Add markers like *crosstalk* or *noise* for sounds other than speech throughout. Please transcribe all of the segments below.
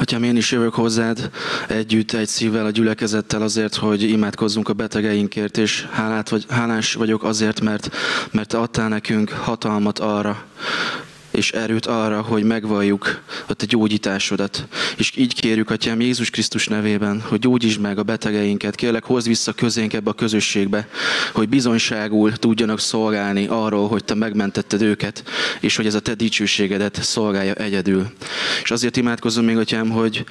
Atyám, én is jövök hozzád együtt, egy szívvel, a gyülekezettel azért, hogy imádkozzunk a betegeinkért, és hálát vagy, hálás vagyok azért, mert, mert adtál nekünk hatalmat arra, és erőt arra, hogy megvalljuk a te gyógyításodat. És így kérjük, Atyám, Jézus Krisztus nevében, hogy gyógyítsd meg a betegeinket. Kérlek, hozd vissza közénk ebbe a közösségbe, hogy bizonyságul tudjanak szolgálni arról, hogy te megmentetted őket, és hogy ez a te dicsőségedet szolgálja egyedül. És azért imádkozom még, Atyám, hogy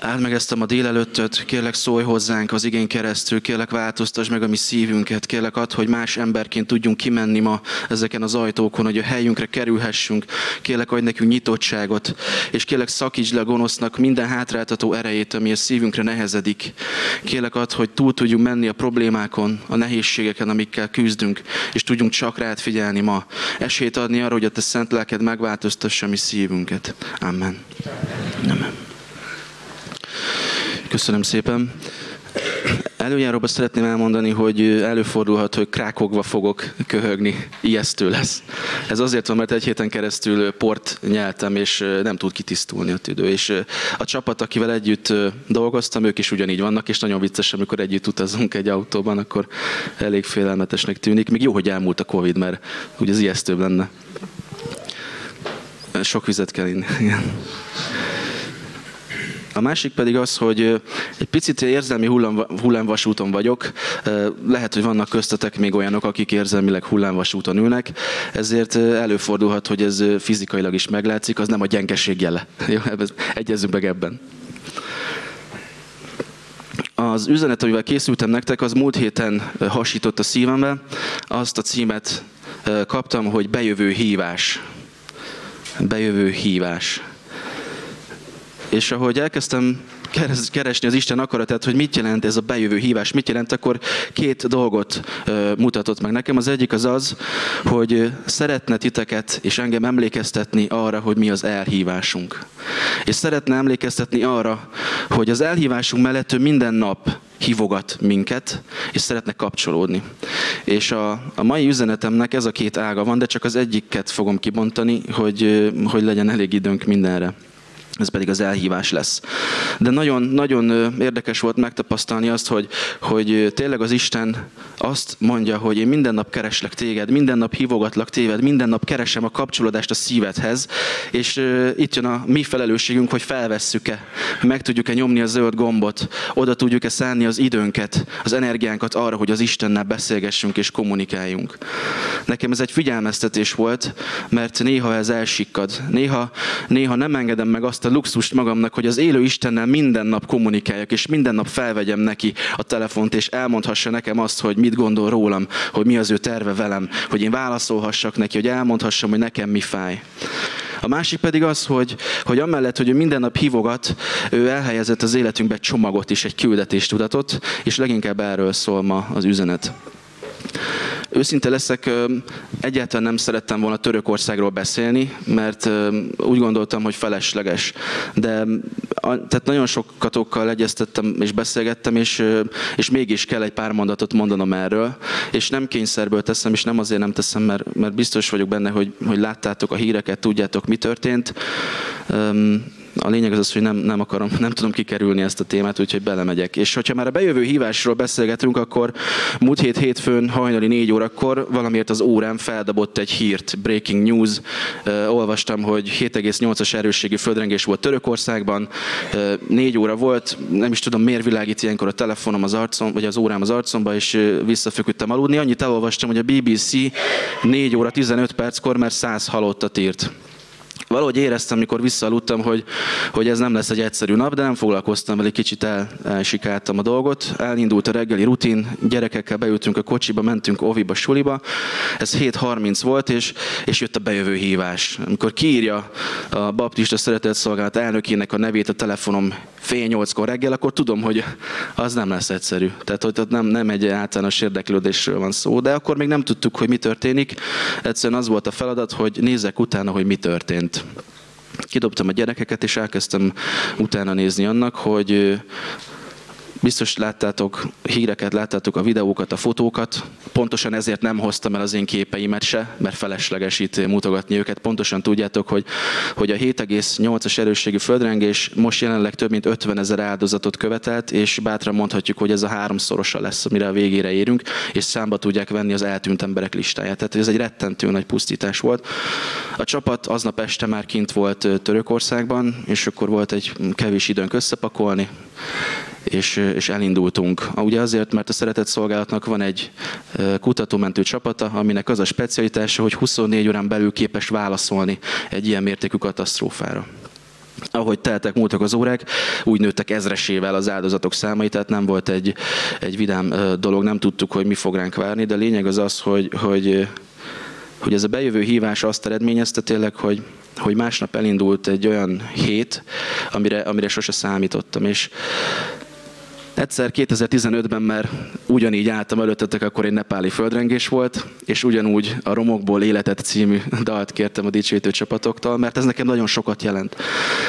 Áld meg ezt a ma délelőttöt, kérlek szólj hozzánk az igény keresztül, kérlek változtasd meg a mi szívünket, kérlek add, hogy más emberként tudjunk kimenni ma ezeken az ajtókon, hogy a helyünkre kerülhessünk, kérlek adj nekünk nyitottságot, és kérlek szakítsd le a gonosznak minden hátráltató erejét, ami a szívünkre nehezedik. Kérlek add, hogy túl tudjunk menni a problémákon, a nehézségeken, amikkel küzdünk, és tudjunk csak rád figyelni ma. Esélyt adni arra, hogy a te szent lelked megváltoztassa mi szívünket. Amen. Amen. Köszönöm szépen. Előjáróban szeretném elmondani, hogy előfordulhat, hogy krákogva fogok köhögni, ijesztő lesz. Ez azért van, mert egy héten keresztül port nyeltem, és nem tud kitisztulni a tüdő. És a csapat, akivel együtt dolgoztam, ők is ugyanígy vannak, és nagyon vicces, amikor együtt utazunk egy autóban, akkor elég félelmetesnek tűnik. Még jó, hogy elmúlt a Covid, mert ugye az ijesztőbb lenne. Sok vizet kell inni. A másik pedig az, hogy egy picit érzelmi hullám, hullámvasúton vagyok. Lehet, hogy vannak köztetek még olyanok, akik érzelmileg hullámvasúton ülnek, ezért előfordulhat, hogy ez fizikailag is meglátszik, az nem a gyengeség jele. *laughs* Jó, egyezünk meg ebben. Az üzenet, amivel készültem nektek, az múlt héten hasított a szívembe. Azt a címet kaptam, hogy bejövő hívás. Bejövő hívás. És ahogy elkezdtem keresni az Isten akaratát, hogy mit jelent ez a bejövő hívás, mit jelent, akkor két dolgot mutatott meg nekem. Az egyik az az, hogy szeretne titeket és engem emlékeztetni arra, hogy mi az elhívásunk. És szeretne emlékeztetni arra, hogy az elhívásunk mellett minden nap hívogat minket, és szeretne kapcsolódni. És a, a mai üzenetemnek ez a két ága van, de csak az egyiket fogom kibontani, hogy, hogy legyen elég időnk mindenre ez pedig az elhívás lesz. De nagyon, nagyon érdekes volt megtapasztalni azt, hogy, hogy tényleg az Isten azt mondja, hogy én minden nap kereslek téged, minden nap hívogatlak téged, minden nap keresem a kapcsolódást a szívedhez, és itt jön a mi felelősségünk, hogy felvesszük-e, meg tudjuk-e nyomni a zöld gombot, oda tudjuk-e szállni az időnket, az energiánkat arra, hogy az Istennel beszélgessünk és kommunikáljunk. Nekem ez egy figyelmeztetés volt, mert néha ez elsikkad. Néha, néha nem engedem meg azt a luxust magamnak, hogy az élő Istennel minden nap kommunikáljak, és minden nap felvegyem neki a telefont, és elmondhassa nekem azt, hogy mit gondol rólam, hogy mi az ő terve velem, hogy én válaszolhassak neki, hogy elmondhassam, hogy nekem mi fáj. A másik pedig az, hogy, hogy amellett, hogy ő minden nap hívogat, ő elhelyezett az életünkbe csomagot is, egy küldetéstudatot, és leginkább erről szól ma az üzenet. Őszinte leszek, egyáltalán nem szerettem volna Törökországról beszélni, mert úgy gondoltam, hogy felesleges. De tehát nagyon sokkatokkal egyeztettem és beszélgettem, és, és mégis kell egy pár mondatot mondanom erről. És nem kényszerből teszem, és nem azért nem teszem, mert, mert biztos vagyok benne, hogy, hogy láttátok a híreket, tudjátok, mi történt a lényeg az az, hogy nem, nem akarom, nem tudom kikerülni ezt a témát, úgyhogy belemegyek. És hogyha már a bejövő hívásról beszélgetünk, akkor múlt hét hétfőn hajnali négy órakor valamiért az órám feldobott egy hírt, breaking news. Olvastam, hogy 7,8-as erősségű földrengés volt Törökországban, uh, négy óra volt, nem is tudom miért világít ilyenkor a telefonom az arcom, vagy az órám az arcomba, és uh, visszafeküdtem aludni. Annyit elolvastam, hogy a BBC 4 óra 15 perckor már 100 halottat írt. Valahogy éreztem, amikor visszaludtam, hogy, hogy ez nem lesz egy egyszerű nap, de nem foglalkoztam vele, kicsit el, elsikáltam a dolgot. Elindult a reggeli rutin, gyerekekkel beültünk a kocsiba, mentünk oviba, suliba. Ez 7.30 volt, és, és jött a bejövő hívás. Amikor kiírja a baptista szeretett szolgálat elnökének a nevét a telefonom fél nyolckor reggel, akkor tudom, hogy az nem lesz egyszerű. Tehát, hogy ott nem, nem egy általános érdeklődésről van szó, de akkor még nem tudtuk, hogy mi történik. Egyszerűen az volt a feladat, hogy nézzek utána, hogy mi történt. Kidobtam a gyerekeket, és elkezdtem utána nézni annak, hogy Biztos láttátok híreket, láttátok a videókat, a fotókat. Pontosan ezért nem hoztam el az én képeimet se, mert felesleges itt mutogatni őket. Pontosan tudjátok, hogy, hogy a 7,8-as erősségű földrengés most jelenleg több mint 50 ezer áldozatot követelt, és bátran mondhatjuk, hogy ez a háromszorosa lesz, amire a végére érünk, és számba tudják venni az eltűnt emberek listáját. Tehát ez egy rettentő nagy pusztítás volt. A csapat aznap este már kint volt Törökországban, és akkor volt egy kevés időnk összepakolni, és, és elindultunk. Ugye azért, mert a szeretett szolgálatnak van egy kutatómentő csapata, aminek az a specialitása, hogy 24 órán belül képes válaszolni egy ilyen mértékű katasztrófára ahogy teltek, múltak az órák, úgy nőttek ezresével az áldozatok számai, tehát nem volt egy, egy vidám dolog, nem tudtuk, hogy mi fog ránk várni, de a lényeg az az, hogy, hogy, hogy ez a bejövő hívás azt eredményezte tényleg, hogy, hogy másnap elindult egy olyan hét, amire, amire sose számítottam, és Egyszer 2015-ben már ugyanígy álltam előttetek, akkor egy nepáli földrengés volt, és ugyanúgy a Romokból Életet című dalt kértem a dicsőítő csapatoktól, mert ez nekem nagyon sokat jelent.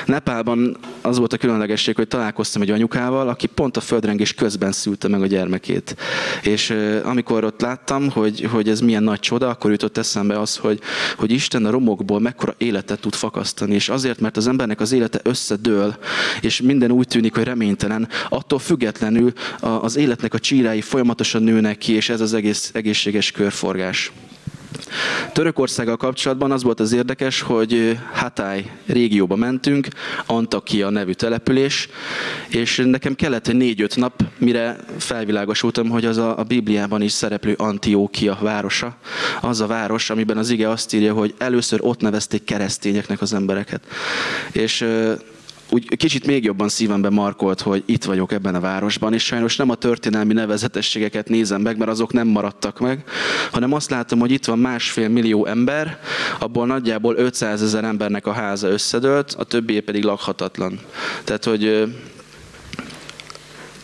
Nepálban az volt a különlegesség, hogy találkoztam egy anyukával, aki pont a földrengés közben szülte meg a gyermekét. És amikor ott láttam, hogy, hogy ez milyen nagy csoda, akkor jutott eszembe az, hogy, hogy Isten a romokból mekkora életet tud fakasztani, és azért, mert az embernek az élete összedől, és minden úgy tűnik, hogy reménytelen, attól függetlenül függetlenül az életnek a csírái folyamatosan nőnek ki, és ez az egész egészséges körforgás. Törökországgal kapcsolatban az volt az érdekes, hogy Hatay régióba mentünk, Antakia nevű település, és nekem kellett egy négy-öt nap, mire felvilágosultam, hogy az a, a Bibliában is szereplő Antiókia városa. Az a város, amiben az ige azt írja, hogy először ott nevezték keresztényeknek az embereket. És úgy kicsit még jobban szívembe markolt, hogy itt vagyok ebben a városban, és sajnos nem a történelmi nevezetességeket nézem meg, mert azok nem maradtak meg, hanem azt látom, hogy itt van másfél millió ember, abból nagyjából 500 ezer embernek a háza összedőlt, a többié pedig lakhatatlan. Tehát, hogy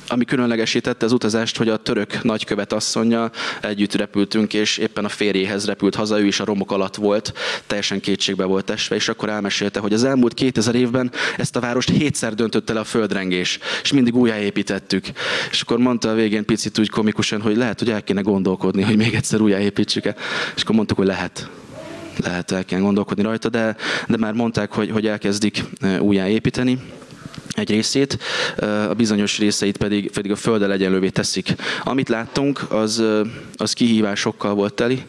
ami különlegesítette az utazást, hogy a török nagykövet asszonya együtt repültünk, és éppen a férjéhez repült haza, ő is a romok alatt volt, teljesen kétségbe volt esve, és akkor elmesélte, hogy az elmúlt 2000 évben ezt a várost hétszer döntött el a földrengés, és mindig újjáépítettük. És akkor mondta a végén picit úgy komikusan, hogy lehet, hogy el kéne gondolkodni, hogy még egyszer újjáépítsük-e. És akkor mondtuk, hogy lehet lehet el kell gondolkodni rajta, de, de már mondták, hogy, hogy elkezdik újjáépíteni egy részét, a bizonyos részeit pedig, pedig a földdel egyenlővé teszik. Amit láttunk, az, az kihívásokkal volt teli,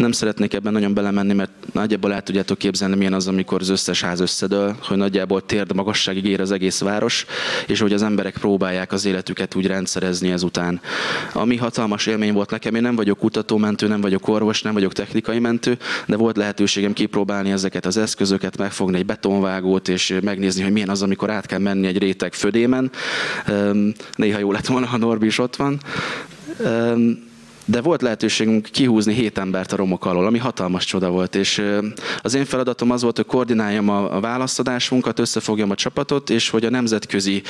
nem szeretnék ebben nagyon belemenni, mert nagyjából el tudjátok képzelni, milyen az, amikor az összes ház összedől, hogy nagyjából térd magasságig ér az egész város, és hogy az emberek próbálják az életüket úgy rendszerezni ezután. Ami hatalmas élmény volt nekem, én nem vagyok kutatómentő, nem vagyok orvos, nem vagyok technikai mentő, de volt lehetőségem kipróbálni ezeket az eszközöket, megfogni egy betonvágót, és megnézni, hogy milyen az, amikor át kell menni egy réteg födémen. Néha jó lett volna, ha Norbi is ott van de volt lehetőségünk kihúzni hét embert a romok alól, ami hatalmas csoda volt, és az én feladatom az volt, hogy koordináljam a válaszadásunkat, összefogjam a csapatot, és hogy a nemzetközi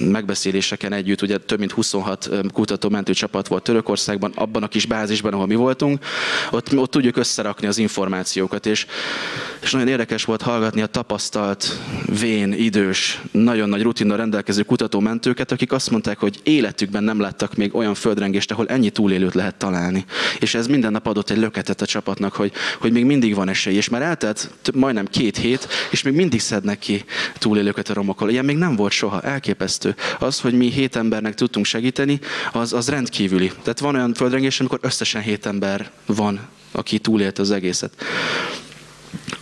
megbeszéléseken együtt, ugye több mint 26 kutatómentő csapat volt Törökországban, abban a kis bázisban, ahol mi voltunk, ott, ott tudjuk összerakni az információkat, és, és nagyon érdekes volt hallgatni a tapasztalt, vén, idős, nagyon nagy rutinnal rendelkező kutatómentőket, akik azt mondták, hogy életükben nem láttak még olyan földrengést, ahol ennyi túlélőt lehet találni. És ez minden nap adott egy löketet a csapatnak, hogy, hogy még mindig van esély, és már eltelt majdnem két hét, és még mindig szednek ki túlélőket a romokról. Ilyen még nem volt soha. El elképesztő. Az, hogy mi hét embernek tudtunk segíteni, az, az rendkívüli. Tehát van olyan földrengés, amikor összesen hét ember van, aki túlélt az egészet.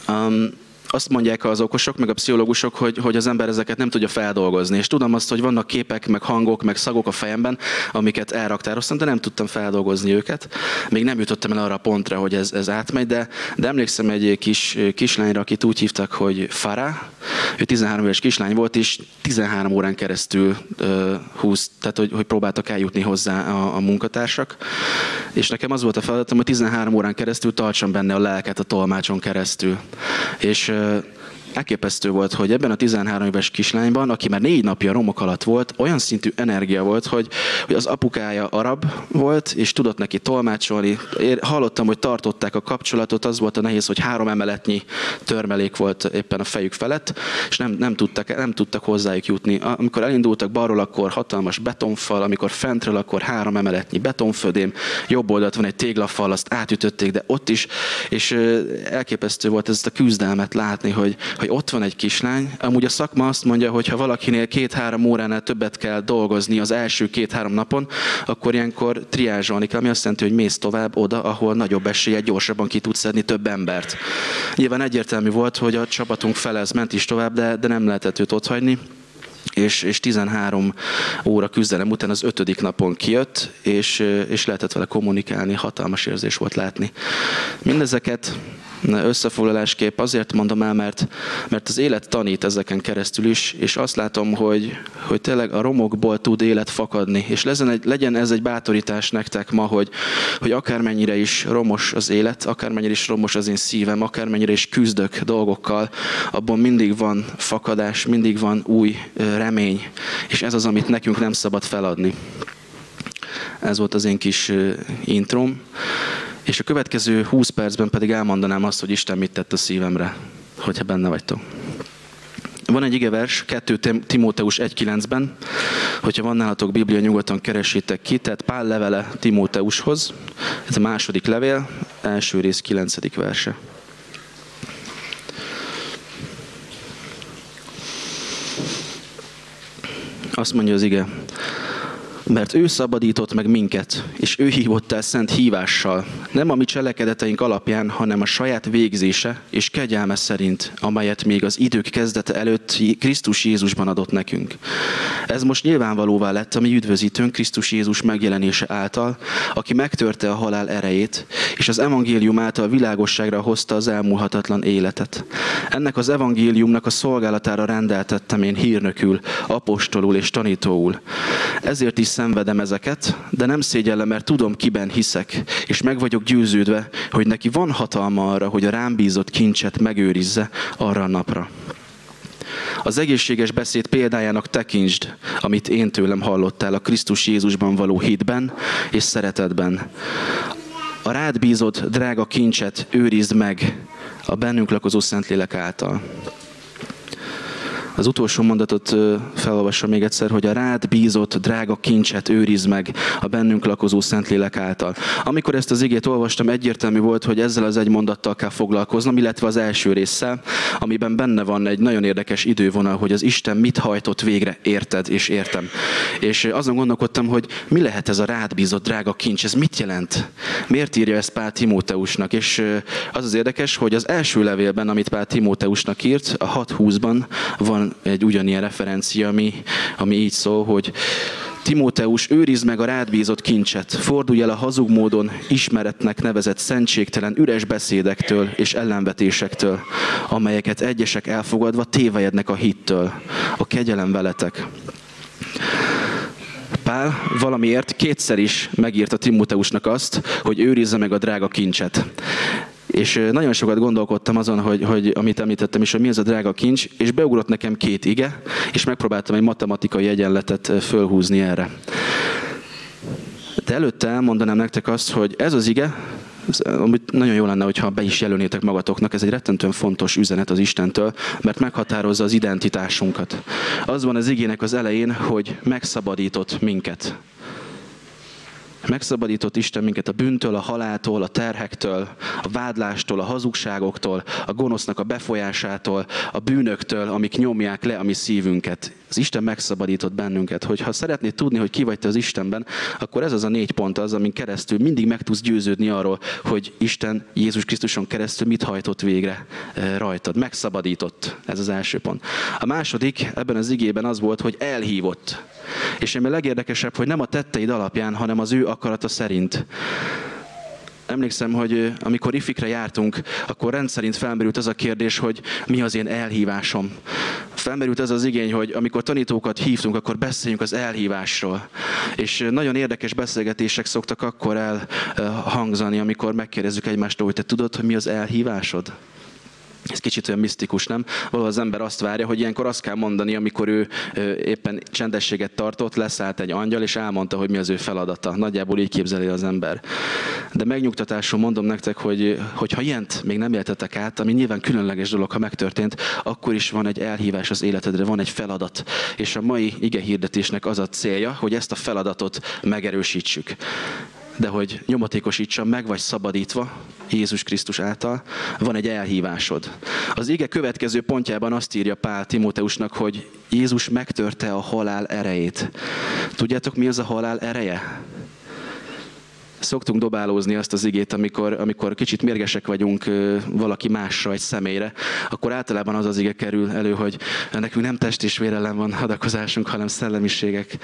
Um, azt mondják az okosok, meg a pszichológusok, hogy, hogy az ember ezeket nem tudja feldolgozni. És tudom azt, hogy vannak képek, meg hangok, meg szagok a fejemben, amiket elraktároztam, de nem tudtam feldolgozni őket. Még nem jutottam el arra a pontra, hogy ez, ez átmegy, de, de emlékszem egy kis kislányra, akit úgy hívtak, hogy Fara. Ő 13 éves kislány volt, és 13 órán keresztül uh, húz, tehát hogy, hogy próbáltak eljutni hozzá a, a munkatársak. És nekem az volt a feladatom, hogy 13 órán keresztül tartsam benne a lelket a tolmácson keresztül. És euh, elképesztő volt, hogy ebben a 13 éves kislányban, aki már négy napja romok alatt volt, olyan szintű energia volt, hogy, hogy az apukája arab volt, és tudott neki tolmácsolni. Én hallottam, hogy tartották a kapcsolatot, az volt a nehéz, hogy három emeletnyi törmelék volt éppen a fejük felett, és nem, nem, tudtak, nem tudtak hozzájuk jutni. Amikor elindultak balról, akkor hatalmas betonfal, amikor fentről, akkor három emeletnyi betonfödém, jobb oldalt van egy téglafal, azt átütötték, de ott is, és elképesztő volt ezt a küzdelmet látni, hogy, hogy ott van egy kislány. Amúgy a szakma azt mondja, hogy ha valakinél két-három óránál többet kell dolgozni az első két-három napon, akkor ilyenkor triázsolni kell, ami azt jelenti, hogy mész tovább oda, ahol nagyobb esélye gyorsabban ki tudsz szedni több embert. Nyilván egyértelmű volt, hogy a csapatunk fele ment is tovább, de, de nem lehetett őt hagyni és, és 13 óra küzdelem után az ötödik napon kijött, és, és lehetett vele kommunikálni, hatalmas érzés volt látni. Mindezeket összefoglalásképp azért mondom el, mert, mert az élet tanít ezeken keresztül is, és azt látom, hogy, hogy tényleg a romokból tud élet fakadni, és legyen, egy, legyen ez egy bátorítás nektek ma, hogy, hogy akármennyire is romos az élet, akármennyire is romos az én szívem, akármennyire is küzdök dolgokkal, abban mindig van fakadás, mindig van új remény, és ez az, amit nekünk nem szabad feladni. Ez volt az én kis introm. És a következő 20 percben pedig elmondanám azt, hogy Isten mit tett a szívemre, hogyha benne vagytok. Van egy igevers, 2 Timóteus 1.9-ben, hogyha van nálatok Biblia, nyugodtan keresétek ki, tehát Pál levele Timóteushoz, ez a második levél, első rész 9. verse. Azt mondja az ige, mert ő szabadított meg minket, és ő hívott el szent hívással, nem a mi cselekedeteink alapján, hanem a saját végzése és kegyelme szerint, amelyet még az idők kezdete előtt Krisztus Jézusban adott nekünk. Ez most nyilvánvalóvá lett a mi üdvözítőnk Krisztus Jézus megjelenése által, aki megtörte a halál erejét, és az evangélium által világosságra hozta az elmúlhatatlan életet. Ennek az evangéliumnak a szolgálatára rendeltettem én hírnökül, apostolul és tanítóul. Ezért is szenvedem ezeket, de nem szégyellem, mert tudom, kiben hiszek, és meg vagyok győződve, hogy neki van hatalma arra, hogy a rám bízott kincset megőrizze arra a napra. Az egészséges beszéd példájának tekintsd, amit én tőlem hallottál a Krisztus Jézusban való hitben és szeretetben. A rád bízott drága kincset őrizd meg a bennünk lakozó Szentlélek által. Az utolsó mondatot felolvasom még egyszer, hogy a rád bízott drága kincset őriz meg a bennünk lakozó Szentlélek által. Amikor ezt az igét olvastam, egyértelmű volt, hogy ezzel az egy mondattal kell foglalkoznom, illetve az első résszel, amiben benne van egy nagyon érdekes idővonal, hogy az Isten mit hajtott végre, érted és értem. És azon gondolkodtam, hogy mi lehet ez a rád bízott drága kincs, ez mit jelent? Miért írja ezt Pál Timóteusnak? És az az érdekes, hogy az első levélben, amit Pál Timóteusnak írt, a 6.20-ban van egy ugyanilyen referencia, ami, ami így szól, hogy Timóteus, őrizd meg a rád bízott kincset, fordulj el a hazug módon ismeretnek nevezett szentségtelen üres beszédektől és ellenvetésektől, amelyeket egyesek elfogadva tévejednek a hittől. A kegyelem veletek. Pál valamiért kétszer is megírta Timóteusnak azt, hogy őrizze meg a drága kincset. És nagyon sokat gondolkodtam azon, hogy, hogy amit említettem is, hogy mi az a drága kincs, és beugrott nekem két ige, és megpróbáltam egy matematikai egyenletet fölhúzni erre. De előtte elmondanám nektek azt, hogy ez az ige, amit nagyon jó lenne, hogyha be is jelölnétek magatoknak, ez egy rettentően fontos üzenet az Istentől, mert meghatározza az identitásunkat. Az van az igének az elején, hogy megszabadított minket. Megszabadított Isten minket a bűntől, a haláltól, a terhektől, a vádlástól, a hazugságoktól, a gonosznak a befolyásától, a bűnöktől, amik nyomják le a mi szívünket. Az Isten megszabadított bennünket. Hogyha szeretnéd tudni, hogy ki vagy te az Istenben, akkor ez az a négy pont az, amin keresztül mindig meg tudsz győződni arról, hogy Isten Jézus Krisztuson keresztül mit hajtott végre eh, rajtad. Megszabadított. Ez az első pont. A második ebben az igében az volt, hogy elhívott. És ami a legérdekesebb, hogy nem a tetteid alapján, hanem az ő akarata szerint. Emlékszem, hogy amikor ifikre jártunk, akkor rendszerint felmerült az a kérdés, hogy mi az én elhívásom. Felmerült ez az igény, hogy amikor tanítókat hívtunk, akkor beszéljünk az elhívásról. És nagyon érdekes beszélgetések szoktak akkor elhangzani, amikor megkérdezzük egymástól, hogy te tudod, hogy mi az elhívásod? Ez kicsit olyan misztikus, nem? Valahol az ember azt várja, hogy ilyenkor azt kell mondani, amikor ő éppen csendességet tartott, leszállt egy angyal, és elmondta, hogy mi az ő feladata. Nagyjából így képzeli az ember. De megnyugtatásul mondom nektek, hogy, hogy ha ilyent még nem éltetek át, ami nyilván különleges dolog, ha megtörtént, akkor is van egy elhívás az életedre, van egy feladat. És a mai ige hirdetésnek az a célja, hogy ezt a feladatot megerősítsük de hogy nyomatékosítsam, meg vagy szabadítva Jézus Krisztus által, van egy elhívásod. Az ige következő pontjában azt írja Pál Timóteusnak, hogy Jézus megtörte a halál erejét. Tudjátok, mi az a halál ereje? Szoktunk dobálózni azt az igét, amikor, amikor kicsit mérgesek vagyunk valaki másra, egy személyre, akkor általában az az ige kerül elő, hogy nekünk nem test és vérelem van adakozásunk, hanem szellemiségek.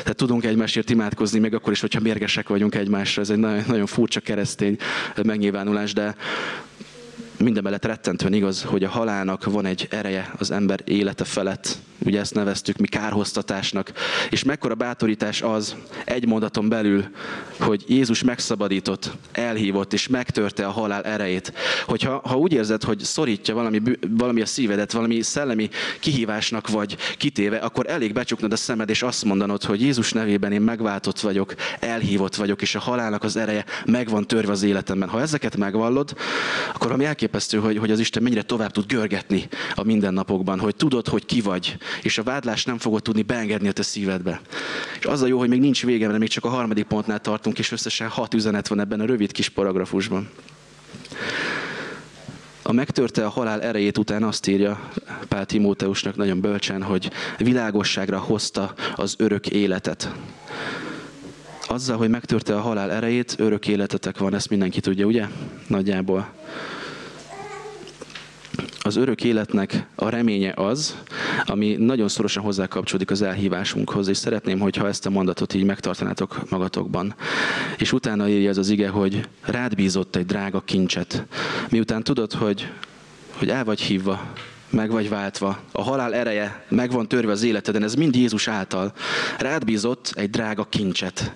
Tehát tudunk egymásért imádkozni, még akkor is, hogyha mérgesek vagyunk egymásra. Ez egy nagyon, nagyon furcsa keresztény megnyilvánulás, de mindemellett rettentően igaz, hogy a halálnak van egy ereje az ember élete felett. Ugye ezt neveztük mi kárhoztatásnak. És mekkora bátorítás az egy mondaton belül, hogy Jézus megszabadított, elhívott és megtörte a halál erejét. Hogyha ha úgy érzed, hogy szorítja valami, valami a szívedet, valami szellemi kihívásnak vagy kitéve, akkor elég becsuknod a szemed és azt mondanod, hogy Jézus nevében én megváltott vagyok, elhívott vagyok, és a halálnak az ereje meg van törve az életemben. Ha ezeket megvallod, akkor ami elképesztő, hogy, hogy az Isten mennyire tovább tud görgetni a mindennapokban, hogy tudod, hogy ki vagy, és a vádlás nem fogod tudni beengedni a te szívedbe. És az a jó, hogy még nincs vége, mert még csak a harmadik pontnál tartunk, és összesen hat üzenet van ebben a rövid kis paragrafusban. A megtörte a halál erejét után azt írja Pál Timóteusnak nagyon bölcsen, hogy világosságra hozta az örök életet. Azzal, hogy megtörte a halál erejét, örök életetek van, ezt mindenki tudja, ugye? Nagyjából az örök életnek a reménye az, ami nagyon szorosan hozzá kapcsolódik az elhívásunkhoz, és szeretném, hogyha ezt a mondatot így megtartanátok magatokban. És utána írja ez az ige, hogy rád bízott egy drága kincset. Miután tudod, hogy, hogy el vagy hívva, meg vagy váltva, a halál ereje meg van törve az életeden, ez mind Jézus által. Rád bízott egy drága kincset.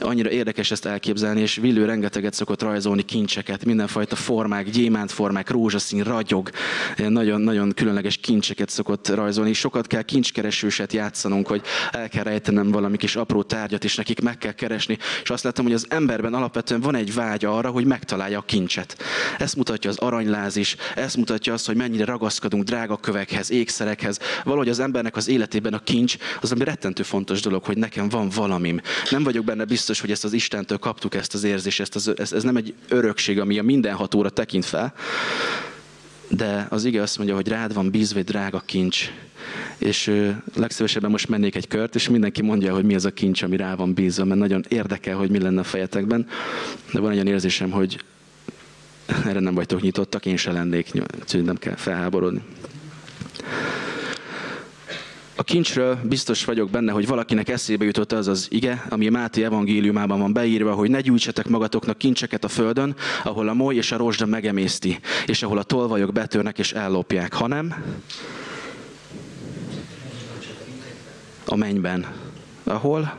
Annyira érdekes ezt elképzelni, és Villő rengeteget szokott rajzolni kincseket, mindenfajta formák, gyémántformák, rózsaszín, ragyog, nagyon-nagyon különleges kincseket szokott rajzolni. Sokat kell kincskeresőset játszanunk, hogy el kell rejtenem valami kis apró tárgyat, és nekik meg kell keresni. És azt látom, hogy az emberben alapvetően van egy vágy arra, hogy megtalálja a kincset. Ezt mutatja az aranyláz is, ezt mutatja azt, hogy mennyire ragaszkodunk drága kövekhez, ékszerekhez. Valahogy az embernek az életében a kincs az, ami rettentő fontos dolog, hogy nekem van valamim. Nem vagyok benne biztos, hogy ezt az Istentől kaptuk ezt az érzést, ezt az, ez, ez nem egy örökség, ami a mindenhatóra tekint fel, de az ige azt mondja, hogy rád van bízva egy drága kincs. És legszívesebben most mennék egy kört, és mindenki mondja, hogy mi az a kincs, ami rá van bízva, mert nagyon érdekel, hogy mi lenne a fejetekben. De van egy olyan érzésem, hogy erre nem vagytok nyitottak, én se lennék, nem kell felháborodni. A kincsről biztos vagyok benne, hogy valakinek eszébe jutott az az ige, ami Máté evangéliumában van beírva, hogy ne gyűjtsetek magatoknak kincseket a földön, ahol a moly és a rozsda megemészti, és ahol a tolvajok betörnek és ellopják, hanem a mennyben, ahol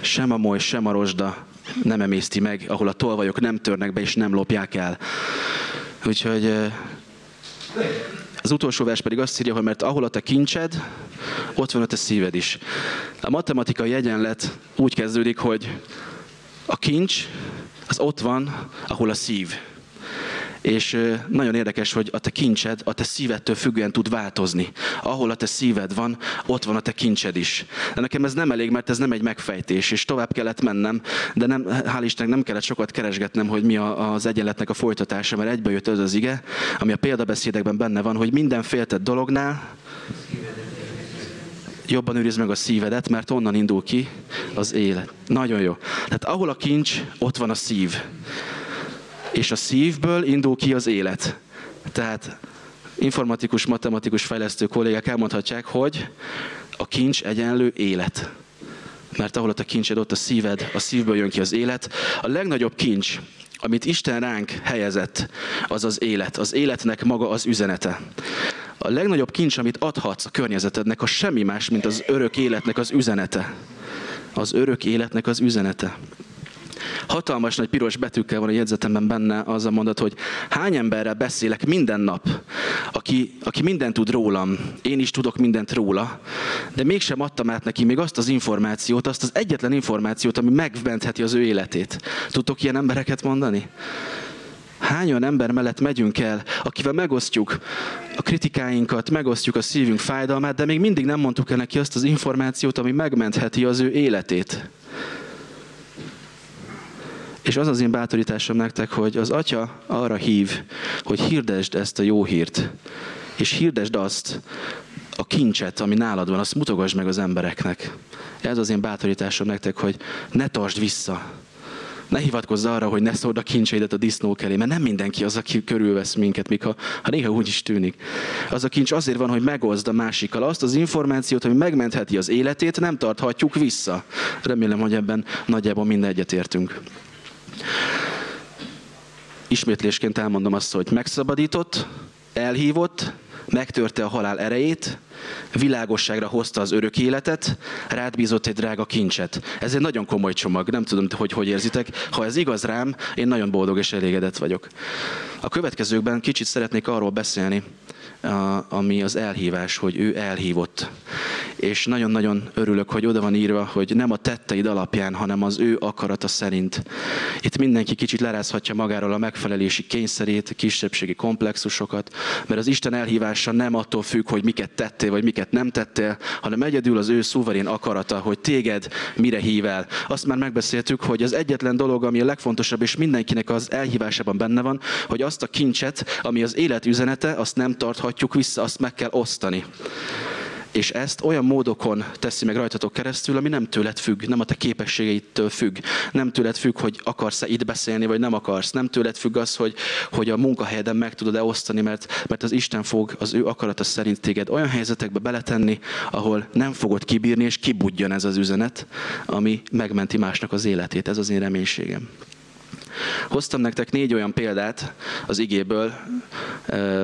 sem a moly, sem a rozsda nem emészti meg, ahol a tolvajok nem törnek be és nem lopják el. Úgyhogy az utolsó vers pedig azt írja, hogy mert ahol a te kincsed, ott van a te szíved is. A matematikai egyenlet úgy kezdődik, hogy a kincs az ott van, ahol a szív. És nagyon érdekes, hogy a te kincsed a te szívedtől függően tud változni. Ahol a te szíved van, ott van a te kincsed is. De nekem ez nem elég, mert ez nem egy megfejtés, és tovább kellett mennem, de nem, hál' Istennek nem kellett sokat keresgetnem, hogy mi az egyenletnek a folytatása, mert egybe jött az az ige, ami a példabeszédekben benne van, hogy minden féltett dolognál jobban őrizd meg a szívedet, mert onnan indul ki az élet. Nagyon jó. Tehát ahol a kincs, ott van a szív és a szívből indul ki az élet. Tehát informatikus, matematikus fejlesztő kollégák elmondhatják, hogy a kincs egyenlő élet. Mert ahol ott a kincsed, ott a szíved, a szívből jön ki az élet. A legnagyobb kincs, amit Isten ránk helyezett, az az élet. Az életnek maga az üzenete. A legnagyobb kincs, amit adhatsz a környezetednek, a semmi más, mint az örök életnek az üzenete. Az örök életnek az üzenete. Hatalmas nagy piros betűkkel van a jegyzetemben benne az a mondat, hogy hány emberrel beszélek minden nap, aki, aki mindent tud rólam, én is tudok mindent róla, de mégsem adtam át neki még azt az információt, azt az egyetlen információt, ami megmentheti az ő életét. Tudtok ilyen embereket mondani? Hány olyan ember mellett megyünk el, akivel megosztjuk a kritikáinkat, megosztjuk a szívünk fájdalmát, de még mindig nem mondtuk el neki azt az információt, ami megmentheti az ő életét. És az az én bátorításom nektek, hogy az Atya arra hív, hogy hirdesd ezt a jó hírt. És hirdesd azt, a kincset, ami nálad van, azt mutogasd meg az embereknek. Ez az én bátorításom nektek, hogy ne tartsd vissza. Ne hivatkozz arra, hogy ne szóld a kincseidet a disznók elé, mert nem mindenki az, aki körülvesz minket, még ha, ha néha úgy is tűnik. Az a kincs azért van, hogy megozd a másikkal azt az információt, ami megmentheti az életét, nem tarthatjuk vissza. Remélem, hogy ebben nagyjából minden egyetértünk. Ismétlésként elmondom azt, hogy megszabadított, elhívott, megtörte a halál erejét, világosságra hozta az örök életet, rád bízott egy drága kincset. Ez egy nagyon komoly csomag, nem tudom, hogy hogy érzitek. Ha ez igaz rám, én nagyon boldog és elégedett vagyok. A következőkben kicsit szeretnék arról beszélni, ami az elhívás, hogy ő elhívott. És nagyon-nagyon örülök, hogy oda van írva, hogy nem a tetteid alapján, hanem az ő akarata szerint. Itt mindenki kicsit lerázhatja magáról a megfelelési kényszerét, kisebbségi komplexusokat, mert az Isten elhívása nem attól függ, hogy miket tettél, vagy miket nem tettél, hanem egyedül az ő szuverén akarata, hogy téged mire hív el. Azt már megbeszéltük, hogy az egyetlen dolog, ami a legfontosabb, és mindenkinek az elhívásában benne van, hogy azt a kincset, ami az élet üzenete, azt nem tarthat adhatjuk vissza, azt meg kell osztani. És ezt olyan módokon teszi meg rajtatok keresztül, ami nem tőled függ, nem a te képességeidtől függ. Nem tőled függ, hogy akarsz-e itt beszélni, vagy nem akarsz. Nem tőled függ az, hogy, hogy a munkahelyeden meg tudod-e osztani, mert, mert az Isten fog az ő akarata szerint téged olyan helyzetekbe beletenni, ahol nem fogod kibírni, és kibudjan ez az üzenet, ami megmenti másnak az életét. Ez az én reménységem. Hoztam nektek négy olyan példát az igéből,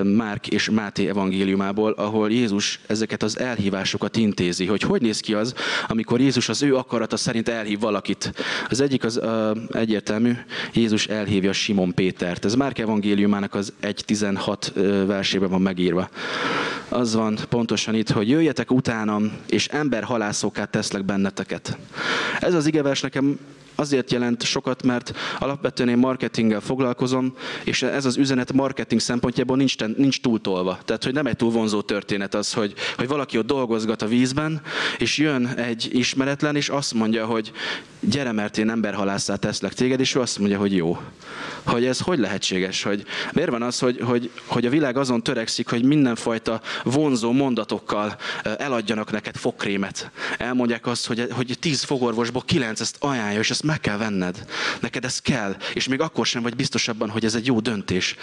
Márk és Máté evangéliumából, ahol Jézus ezeket az elhívásokat intézi, hogy hogy néz ki az, amikor Jézus az ő akarata szerint elhív valakit. Az egyik az uh, egyértelmű, Jézus elhívja Simon Pétert. Ez Márk evangéliumának az 1.16 versében van megírva. Az van pontosan itt, hogy jöjjetek utánam, és emberhalászókát teszlek benneteket. Ez az igevers nekem azért jelent sokat, mert alapvetően én marketinggel foglalkozom, és ez az üzenet marketing szempontjából nincs, nincs túltolva. Tehát, hogy nem egy túl vonzó történet az, hogy, hogy valaki ott dolgozgat a vízben, és jön egy ismeretlen, és azt mondja, hogy gyere, mert én emberhalásszá teszlek téged, és ő azt mondja, hogy jó. Hogy ez hogy lehetséges? Hogy miért van az, hogy, hogy, hogy a világ azon törekszik, hogy mindenfajta vonzó mondatokkal eladjanak neked fogkrémet. Elmondják azt, hogy, hogy tíz fogorvosból kilenc ezt ajánlja, és ezt meg kell venned. Neked ez kell, és még akkor sem vagy biztos abban, hogy ez egy jó döntés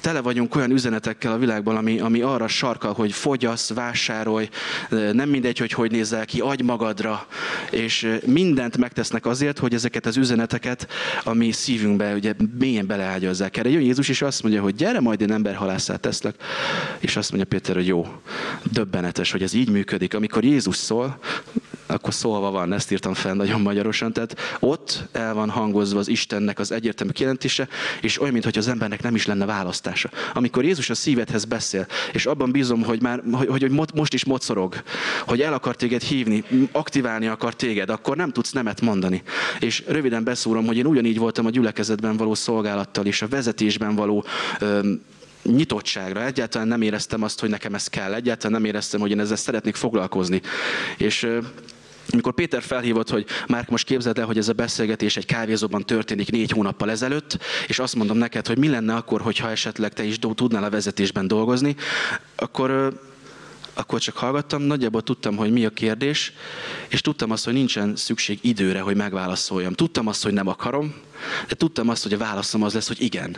tele vagyunk olyan üzenetekkel a világban, ami, ami arra sarkal, hogy fogyasz, vásárolj, nem mindegy, hogy hogy nézel ki, adj magadra, és mindent megtesznek azért, hogy ezeket az üzeneteket, ami szívünkbe ugye mélyen beleágyazzák. Erre jön Jézus, és azt mondja, hogy gyere, majd én emberhalászát teszlek. És azt mondja Péter, hogy jó, döbbenetes, hogy ez így működik. Amikor Jézus szól, akkor szólva van, ezt írtam fel nagyon magyarosan, tehát ott el van hangozva az Istennek az egyértelmű kijelentése, és olyan, mintha az embernek nem is lenne választása. Amikor Jézus a szívedhez beszél, és abban bízom, hogy már hogy, hogy most is mocorog, hogy el akar téged hívni, aktiválni akar téged, akkor nem tudsz nemet mondani. És röviden beszúrom, hogy én ugyanígy voltam a gyülekezetben való szolgálattal és a vezetésben való öm, nyitottságra. Egyáltalán nem éreztem azt, hogy nekem ez kell. Egyáltalán nem éreztem, hogy én ezzel szeretnék foglalkozni. És amikor Péter felhívott, hogy már most képzeld el, hogy ez a beszélgetés egy kávézóban történik négy hónappal ezelőtt, és azt mondom neked, hogy mi lenne akkor, hogyha esetleg te is tudnál a vezetésben dolgozni, akkor akkor csak hallgattam, nagyjából tudtam, hogy mi a kérdés, és tudtam azt, hogy nincsen szükség időre, hogy megválaszoljam. Tudtam azt, hogy nem akarom, de tudtam azt, hogy a válaszom az lesz, hogy igen.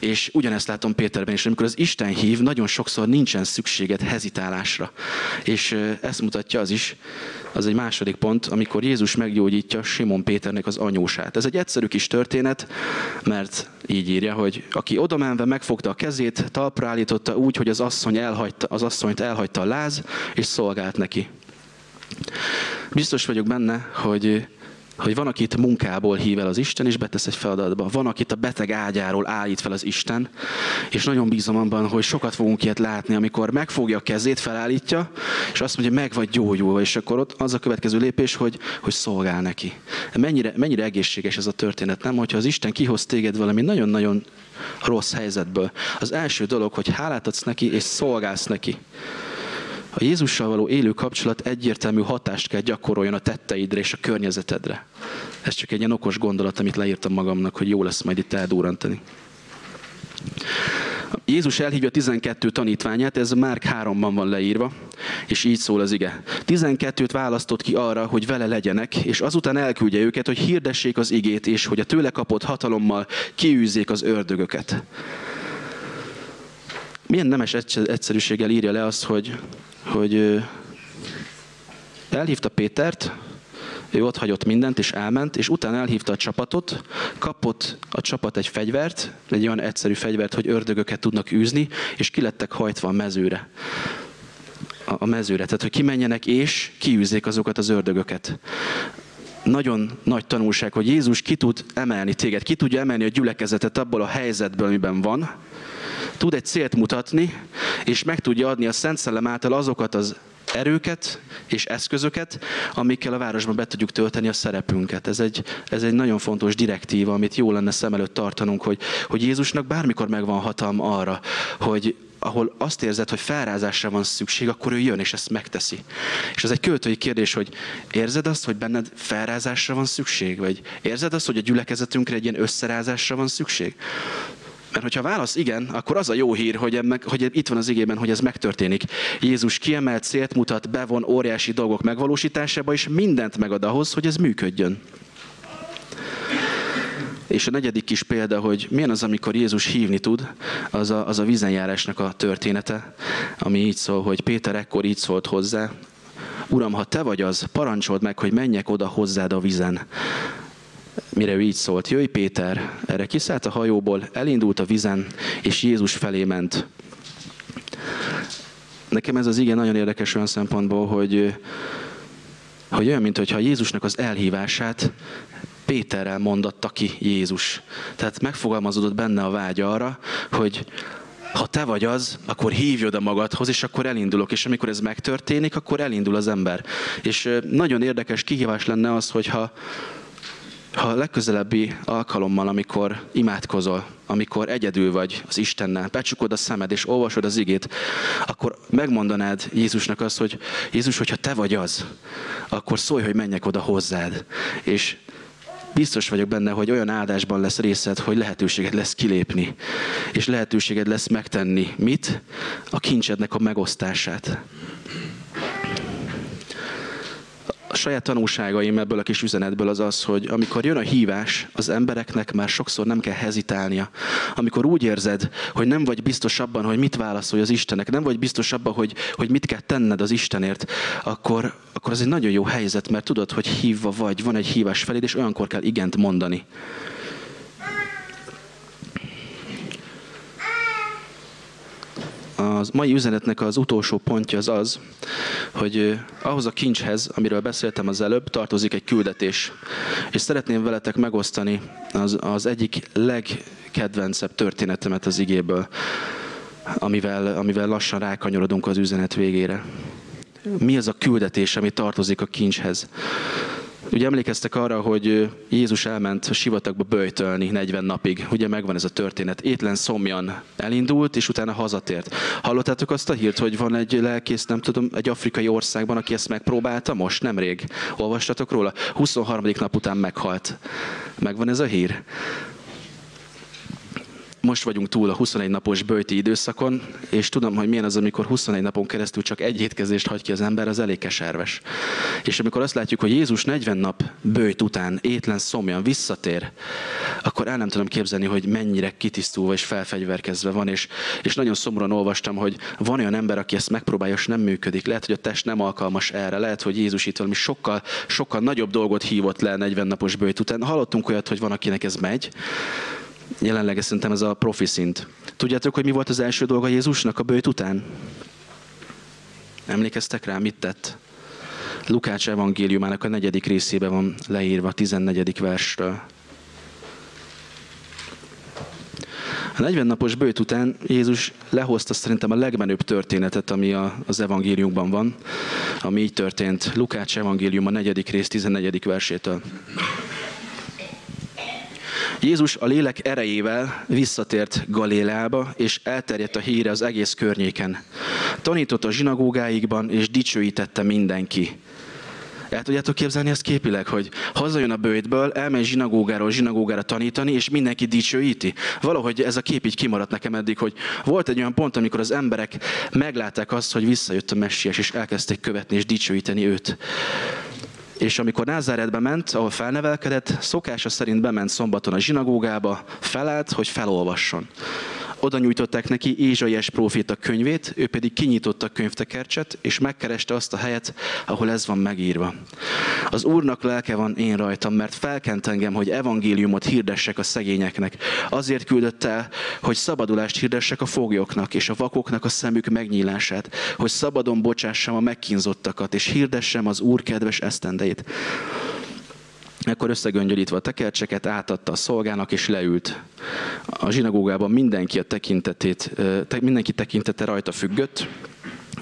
És ugyanezt látom Péterben is, amikor az Isten hív, nagyon sokszor nincsen szükséged hezitálásra. És ezt mutatja az is, az egy második pont, amikor Jézus meggyógyítja Simon Péternek az anyósát. Ez egy egyszerű kis történet, mert így írja, hogy aki odamenve megfogta a kezét, talpra állította úgy, hogy az, asszony elhagyta, az asszonyt elhagyta a láz, és szolgált neki. Biztos vagyok benne, hogy hogy van, akit munkából hív el az Isten, és betesz egy feladatba. Van, akit a beteg ágyáról állít fel az Isten, és nagyon bízom abban, hogy sokat fogunk ilyet látni, amikor megfogja a kezét, felállítja, és azt mondja, meg vagy gyógyulva, és akkor ott az a következő lépés, hogy, hogy szolgál neki. Mennyire, mennyire egészséges ez a történet, nem? Hogyha az Isten kihoz téged valami nagyon-nagyon rossz helyzetből. Az első dolog, hogy hálát adsz neki, és szolgálsz neki. A Jézussal való élő kapcsolat egyértelmű hatást kell gyakoroljon a tetteidre és a környezetedre. Ez csak egy ilyen okos gondolat, amit leírtam magamnak, hogy jó lesz majd itt eldúrantani. Jézus elhívja 12 tanítványát, ez Márk 3-ban van leírva, és így szól az ige. 12-t választott ki arra, hogy vele legyenek, és azután elküldje őket, hogy hirdessék az igét, és hogy a tőle kapott hatalommal kiűzzék az ördögöket. Milyen nemes egyszerűséggel írja le azt, hogy hogy elhívta Pétert, ő ott hagyott mindent, és elment, és utána elhívta a csapatot, kapott a csapat egy fegyvert, egy olyan egyszerű fegyvert, hogy ördögöket tudnak űzni, és kilettek hajtva a mezőre. A, a mezőre, tehát hogy kimenjenek és kiűzzék azokat az ördögöket. Nagyon nagy tanulság, hogy Jézus ki tud emelni téged, ki tudja emelni a gyülekezetet abból a helyzetből, amiben van, tud egy célt mutatni, és meg tudja adni a Szent Szellem által azokat az erőket és eszközöket, amikkel a városban be tudjuk tölteni a szerepünket. Ez egy, ez egy nagyon fontos direktíva, amit jó lenne szem előtt tartanunk, hogy, hogy Jézusnak bármikor megvan hatalma arra, hogy ahol azt érzed, hogy felrázásra van szükség, akkor ő jön és ezt megteszi. És ez egy költői kérdés, hogy érzed azt, hogy benned felrázásra van szükség? Vagy érzed azt, hogy a gyülekezetünkre egy ilyen összerázásra van szükség? Mert hogyha a válasz igen, akkor az a jó hír, hogy, meg, hogy itt van az igében, hogy ez megtörténik. Jézus kiemelt célt mutat, bevon óriási dolgok megvalósításába, és mindent megad ahhoz, hogy ez működjön. És a negyedik kis példa, hogy milyen az, amikor Jézus hívni tud, az a, az a vízenjárásnak a története, ami így szól, hogy Péter ekkor így szólt hozzá, Uram, ha te vagy az, parancsold meg, hogy menjek oda hozzád a vizen. Mire ő így szólt, jöjj Péter, erre kiszállt a hajóból, elindult a vizen, és Jézus felé ment. Nekem ez az igen nagyon érdekes olyan szempontból, hogy, hogy olyan, mintha Jézusnak az elhívását Péterrel mondatta ki Jézus. Tehát megfogalmazódott benne a vágy arra, hogy ha te vagy az, akkor hívj oda magadhoz, és akkor elindulok. És amikor ez megtörténik, akkor elindul az ember. És nagyon érdekes kihívás lenne az, hogyha ha a legközelebbi alkalommal, amikor imádkozol, amikor egyedül vagy az Istennel, becsukod a szemed és olvasod az igét, akkor megmondanád Jézusnak azt, hogy Jézus, hogyha te vagy az, akkor szólj, hogy menjek oda hozzád. És biztos vagyok benne, hogy olyan áldásban lesz részed, hogy lehetőséged lesz kilépni, és lehetőséged lesz megtenni mit? A kincsednek a megosztását a saját tanulságaim ebből a kis üzenetből az az, hogy amikor jön a hívás, az embereknek már sokszor nem kell hezitálnia. Amikor úgy érzed, hogy nem vagy biztos abban, hogy mit válaszolj az Istennek, nem vagy biztos abban, hogy, hogy mit kell tenned az Istenért, akkor, akkor ez egy nagyon jó helyzet, mert tudod, hogy hívva vagy, van egy hívás feléd, és olyankor kell igent mondani. A mai üzenetnek az utolsó pontja az az, hogy ahhoz a kincshez, amiről beszéltem az előbb, tartozik egy küldetés. És szeretném veletek megosztani az, az egyik legkedvencebb történetemet az igéből, amivel, amivel lassan rákanyarodunk az üzenet végére. Mi az a küldetés, ami tartozik a kincshez? Ugye emlékeztek arra, hogy Jézus elment a sivatagba böjtölni 40 napig. Ugye megvan ez a történet. Étlen szomjan elindult, és utána hazatért. Hallottátok azt a hírt, hogy van egy lelkész, nem tudom, egy afrikai országban, aki ezt megpróbálta most, nemrég? Olvastatok róla? 23. nap után meghalt. Megvan ez a hír? Most vagyunk túl a 21 napos bőti időszakon, és tudom, hogy milyen az, amikor 21 napon keresztül csak egy étkezést hagy ki az ember, az elég keserves. És amikor azt látjuk, hogy Jézus 40 nap bőjt után étlen szomjan visszatér, akkor el nem tudom képzelni, hogy mennyire kitisztulva és felfegyverkezve van, és, és nagyon szomorúan olvastam, hogy van olyan ember, aki ezt megpróbálja, és nem működik. Lehet, hogy a test nem alkalmas erre, lehet, hogy Jézus itt valami sokkal, sokkal nagyobb dolgot hívott le 40 napos bőjt után. Hallottunk olyat, hogy van, akinek ez megy, Jelenleg szerintem ez a profi szint. Tudjátok, hogy mi volt az első dolga Jézusnak a bőjt után? Emlékeztek rá, mit tett? Lukács evangéliumának a negyedik részében van leírva, a 14. versről. A 40 napos bőt után Jézus lehozta szerintem a legmenőbb történetet, ami a, az evangéliumban van, ami így történt. Lukács evangélium a negyedik rész 14. versétől. Jézus a lélek erejével visszatért Galileába, és elterjedt a híre az egész környéken. Tanított a zsinagógáikban, és dicsőítette mindenki. El tudjátok képzelni ezt képileg, hogy hazajön a bőjtből, elmegy zsinagógáról zsinagógára tanítani, és mindenki dicsőíti. Valahogy ez a kép így kimaradt nekem eddig, hogy volt egy olyan pont, amikor az emberek meglátták azt, hogy visszajött a messiás, és elkezdték követni és dicsőíteni őt. És amikor Názáretbe ment, ahol felnevelkedett, szokása szerint bement szombaton a zsinagógába, felállt, hogy felolvasson oda nyújtották neki Ézsaiás próféta könyvét, ő pedig kinyitotta a könyvtekercset, és megkereste azt a helyet, ahol ez van megírva. Az Úrnak lelke van én rajtam, mert felkent engem, hogy evangéliumot hirdessek a szegényeknek. Azért küldött el, hogy szabadulást hirdessek a foglyoknak, és a vakoknak a szemük megnyílását, hogy szabadon bocsássam a megkínzottakat, és hirdessem az Úr kedves esztendeit. Ekkor összegöngyölítve a tekercseket átadta a szolgának, és leült. A zsinagógában mindenki a tekintetét, mindenki tekintete rajta függött,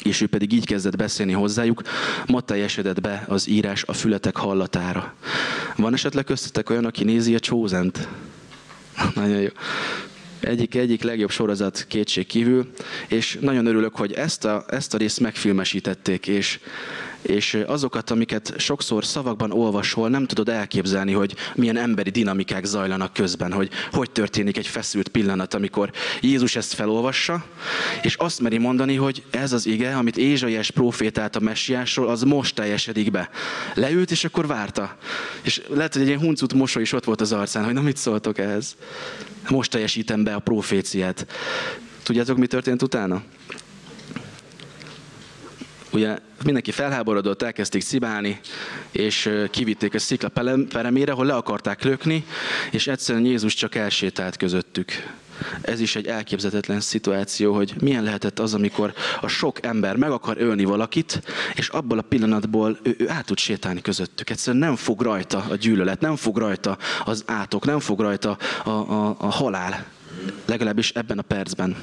és ő pedig így kezdett beszélni hozzájuk, ma teljesedett be az írás a fületek hallatára. Van esetleg köztetek olyan, aki nézi a csózent? *laughs* Nagyon jó egyik, egyik legjobb sorozat kétség kívül, és nagyon örülök, hogy ezt a, ezt a részt megfilmesítették, és, és azokat, amiket sokszor szavakban olvasol, nem tudod elképzelni, hogy milyen emberi dinamikák zajlanak közben, hogy hogy történik egy feszült pillanat, amikor Jézus ezt felolvassa, és azt meri mondani, hogy ez az ige, amit Ézsaiás profétált a messiásról, az most teljesedik be. Leült, és akkor várta. És lehet, hogy egy ilyen huncut mosoly is ott volt az arcán, hogy na mit szóltok ehhez. Most teljesítem be a proféciát. Tudjátok, mi történt utána? Ugye mindenki felháborodott, elkezdték szibálni, és kivitték a szikla peremére, ahol le akarták lökni, és egyszerűen Jézus csak elsétált közöttük. Ez is egy elképzetetlen szituáció, hogy milyen lehetett az, amikor a sok ember meg akar ölni valakit, és abból a pillanatból ő, ő át tud sétálni közöttük. Egyszerűen nem fog rajta a gyűlölet, nem fog rajta az átok, nem fog rajta a, a, a halál. Legalábbis ebben a percben.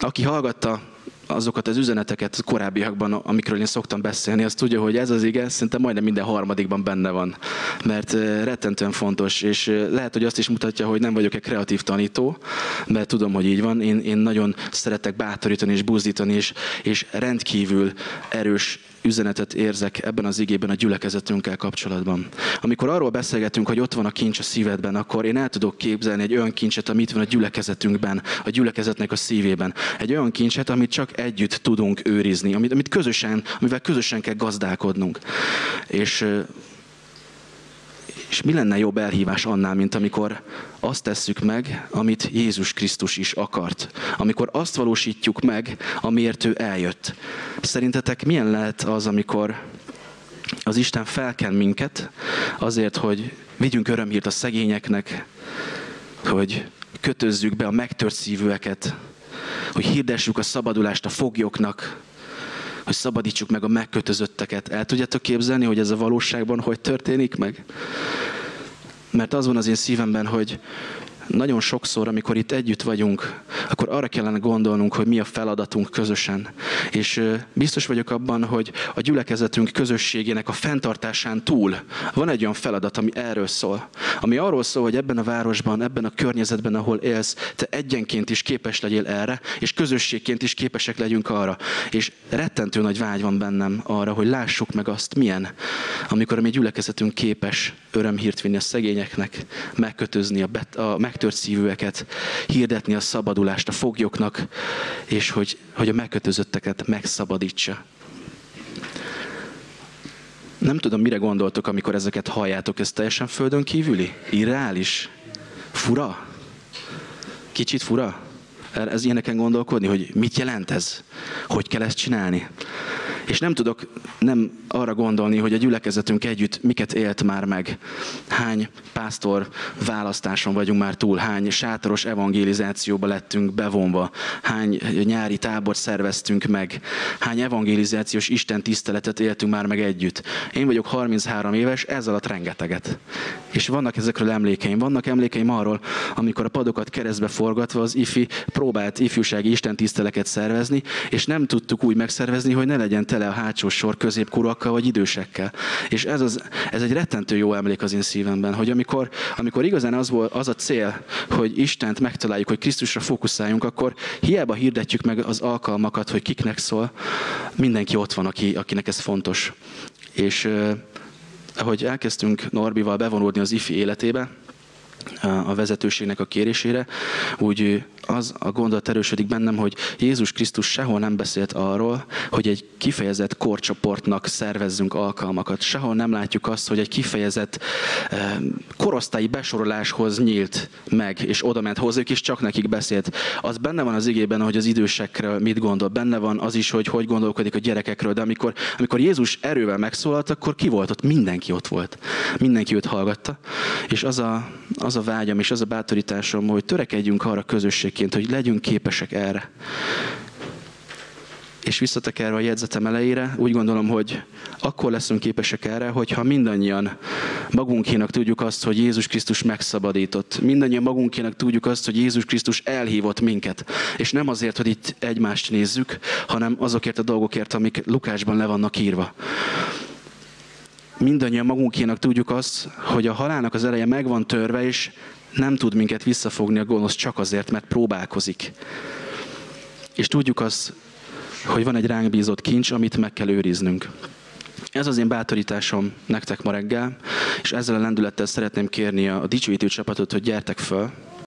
Aki hallgatta azokat az üzeneteket korábbiakban, amikről én szoktam beszélni, az tudja, hogy ez az ige szinte majdnem minden harmadikban benne van. Mert rettentően fontos, és lehet, hogy azt is mutatja, hogy nem vagyok egy kreatív tanító, mert tudom, hogy így van. Én, én nagyon szeretek bátorítani és buzdítani, és, és rendkívül erős üzenetet érzek ebben az igében a gyülekezetünkkel kapcsolatban. Amikor arról beszélgetünk, hogy ott van a kincs a szívedben, akkor én el tudok képzelni egy olyan kincset, amit van a gyülekezetünkben, a gyülekezetnek a szívében. Egy olyan kincset, amit csak együtt tudunk őrizni, amit, amit közösen, amivel közösen kell gazdálkodnunk. És és mi lenne jobb elhívás annál, mint amikor azt tesszük meg, amit Jézus Krisztus is akart. Amikor azt valósítjuk meg, amiért ő eljött. Szerintetek milyen lehet az, amikor az Isten felken minket azért, hogy vigyünk örömhírt a szegényeknek, hogy kötözzük be a megtört szívűeket, hogy hirdessük a szabadulást a foglyoknak, hogy szabadítsuk meg a megkötözötteket. El tudjátok képzelni, hogy ez a valóságban hogy történik meg? Mert az van az én szívemben, hogy nagyon sokszor, amikor itt együtt vagyunk, akkor arra kellene gondolnunk, hogy mi a feladatunk közösen. És biztos vagyok abban, hogy a gyülekezetünk közösségének a fenntartásán túl van egy olyan feladat, ami erről szól. Ami arról szól, hogy ebben a városban, ebben a környezetben, ahol élsz, te egyenként is képes legyél erre, és közösségként is képesek legyünk arra. És rettentő nagy vágy van bennem arra, hogy lássuk meg azt, milyen, amikor a mi gyülekezetünk képes örömhírt vinni a szegényeknek, megkötözni a, bet, a meg megtört szívűeket, hirdetni a szabadulást a foglyoknak, és hogy, hogy a megkötözötteket megszabadítsa. Nem tudom, mire gondoltok, amikor ezeket halljátok, ez teljesen földön kívüli? Irreális? Fura? Kicsit fura? Ez ilyeneken gondolkodni, hogy mit jelent ez? Hogy kell ezt csinálni? És nem tudok nem arra gondolni, hogy a gyülekezetünk együtt miket élt már meg. Hány pásztor választáson vagyunk már túl, hány sátoros evangelizációba lettünk bevonva, hány nyári tábort szerveztünk meg, hány evangelizációs Isten tiszteletet éltünk már meg együtt. Én vagyok 33 éves, ez alatt rengeteget. És vannak ezekről emlékeim. Vannak emlékeim arról, amikor a padokat keresztbe forgatva az ifi próbált ifjúsági Isten tiszteleket szervezni, és nem tudtuk úgy megszervezni, hogy ne legyen tele a hátsó sor középkurakkal vagy idősekkel. És ez, az, ez egy rettentő jó emlék az én szívemben, hogy amikor, amikor igazán az, volt, az a cél, hogy Istent megtaláljuk, hogy Krisztusra fókuszáljunk, akkor hiába hirdetjük meg az alkalmakat, hogy kiknek szól, mindenki ott van, aki, akinek ez fontos. És ahogy elkezdtünk Norbival bevonódni az IFI életébe, a vezetőségnek a kérésére, úgy az a gondolat erősödik bennem, hogy Jézus Krisztus sehol nem beszélt arról, hogy egy kifejezett korcsoportnak szervezzünk alkalmakat. Sehol nem látjuk azt, hogy egy kifejezett korosztályi besoroláshoz nyílt meg, és oda ment hozzájuk, és csak nekik beszélt. Az benne van az igében, hogy az idősekről mit gondol. Benne van az is, hogy hogy gondolkodik a gyerekekről. De amikor, amikor Jézus erővel megszólalt, akkor ki volt ott? Mindenki ott volt. Mindenki őt hallgatta. És az a, az a vágyam és az a bátorításom, hogy törekedjünk arra közösség egyébként, hogy legyünk képesek erre. És visszatekerve a jegyzetem elejére, úgy gondolom, hogy akkor leszünk képesek erre, hogyha mindannyian magunkénak tudjuk azt, hogy Jézus Krisztus megszabadított. Mindannyian magunkénak tudjuk azt, hogy Jézus Krisztus elhívott minket. És nem azért, hogy itt egymást nézzük, hanem azokért a dolgokért, amik Lukásban le vannak írva mindannyian magunkénak tudjuk azt, hogy a halálnak az eleje meg van törve, és nem tud minket visszafogni a gonosz csak azért, mert próbálkozik. És tudjuk azt, hogy van egy ránk bízott kincs, amit meg kell őriznünk. Ez az én bátorításom nektek ma reggel, és ezzel a lendülettel szeretném kérni a dicsőítő csapatot, hogy gyertek föl,